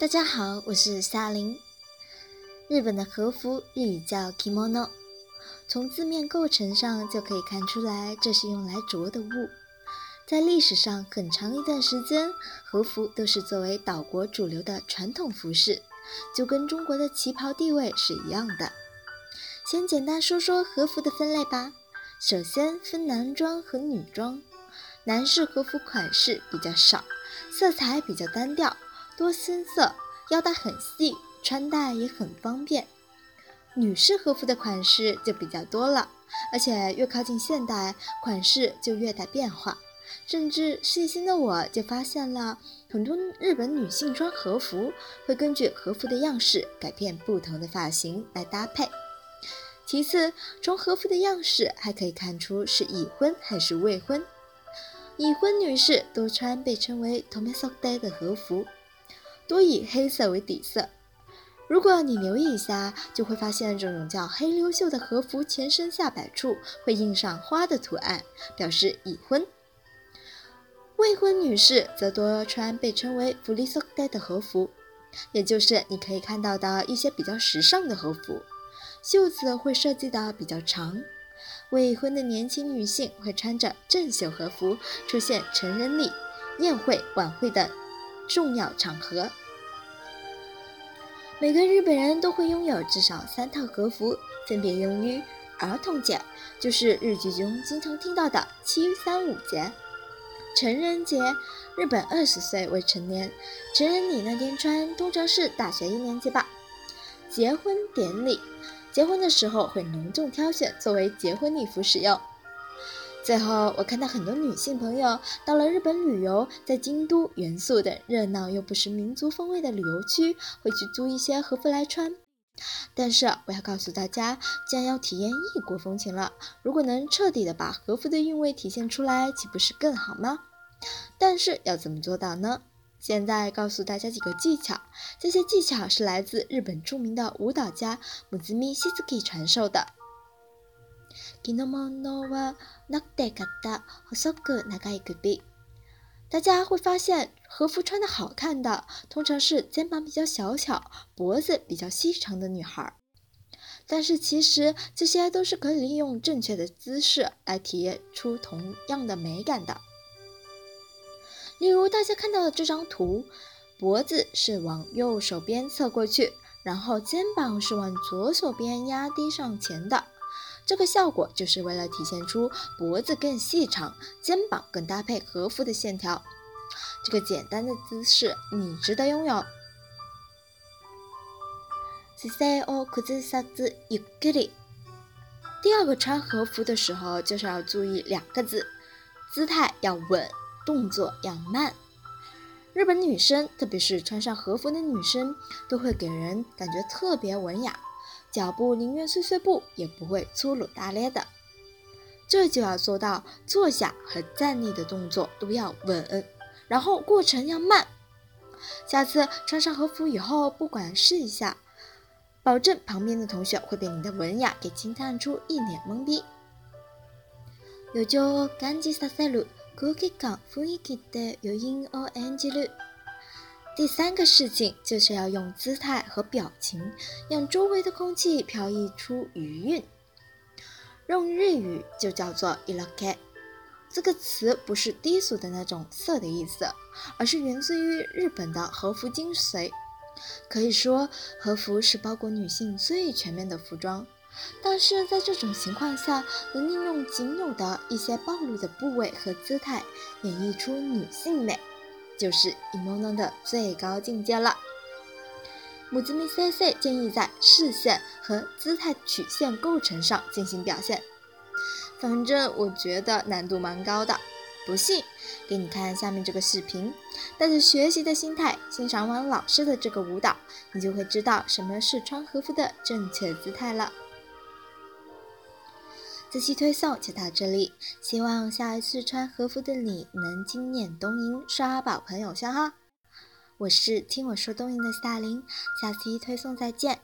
大家好，我是夏琳。日本的和服日语叫 kimono，从字面构成上就可以看出来，这是用来着的物。在历史上很长一段时间，和服都是作为岛国主流的传统服饰，就跟中国的旗袍地位是一样的。先简单说说和服的分类吧。首先分男装和女装，男士和服款式比较少，色彩比较单调。多深色，腰带很细，穿戴也很方便。女士和服的款式就比较多了，而且越靠近现代，款式就越带变化。甚至细心的我就发现了很多日本女性穿和服会根据和服的样式改变不同的发型来搭配。其次，从和服的样式还可以看出是已婚还是未婚。已婚女士多穿被称为 “tomesoke” 的和服。多以黑色为底色。如果你留意一下，就会发现这种叫黑溜袖的和服前身下摆处会印上花的图案，表示已婚。未婚女士则多穿被称为弗利索黛的和服，也就是你可以看到的一些比较时尚的和服，袖子会设计的比较长。未婚的年轻女性会穿着正袖和服出现成人礼、宴会、晚会等。重要场合，每个日本人都会拥有至少三套和服，分别用于儿童节，就是日剧中经常听到的七三五节；成人节，日本二十岁未成年，成人礼那天穿通常是大学一年级吧；结婚典礼，结婚的时候会隆重挑选作为结婚礼服使用。最后，我看到很多女性朋友到了日本旅游，在京都、元素等热闹又不失民族风味的旅游区，会去租一些和服来穿。但是，我要告诉大家，既然要体验异国风情了，如果能彻底的把和服的韵味体现出来，岂不是更好吗？但是要怎么做到呢？现在告诉大家几个技巧，这些技巧是来自日本著名的舞蹈家木子咪西斯基传授的。大家会发现，和服穿的好看的，通常是肩膀比较小巧、脖子比较细长的女孩。但是其实这些都是可以利用正确的姿势来体验出同样的美感的。例如大家看到的这张图，脖子是往右手边侧过去，然后肩膀是往左手边压低上前的。这个效果就是为了体现出脖子更细长，肩膀更搭配和服的线条。这个简单的姿势，你值得拥有。第二个穿和服的时候，就是要注意两个字：姿态要稳，动作要慢。日本女生，特别是穿上和服的女生，都会给人感觉特别文雅。脚步宁愿碎碎步，也不会粗鲁大咧的。这就要做到坐下和站立的动作都要稳，然后过程要慢。下次穿上和服以后，不管试一下，保证旁边的同学会被你的文雅给惊叹出一脸懵逼。有就感じさせる空気感、雰囲気で余韻を演じる。 第三个事情就是要用姿态和表情，让周围的空气飘溢出余韵。用日语就叫做 i l o k e 这个词不是低俗的那种色的意思，而是源自于日本的和服精髓。可以说，和服是包裹女性最全面的服装。但是在这种情况下，能利用仅有的一些暴露的部位和姿态，演绎出女性美。就是伊莫诺的最高境界了。母子咪 C C 建议在视线和姿态曲线构成上进行表现，反正我觉得难度蛮高的。不信，给你看下面这个视频，带着学习的心态欣赏完老师的这个舞蹈，你就会知道什么是穿和服的正确姿态了。这期推送就到这里，希望下一次穿和服的你能惊艳东瀛，刷爆朋友圈哈！我是听我说东瀛的夏琳，下期推送再见。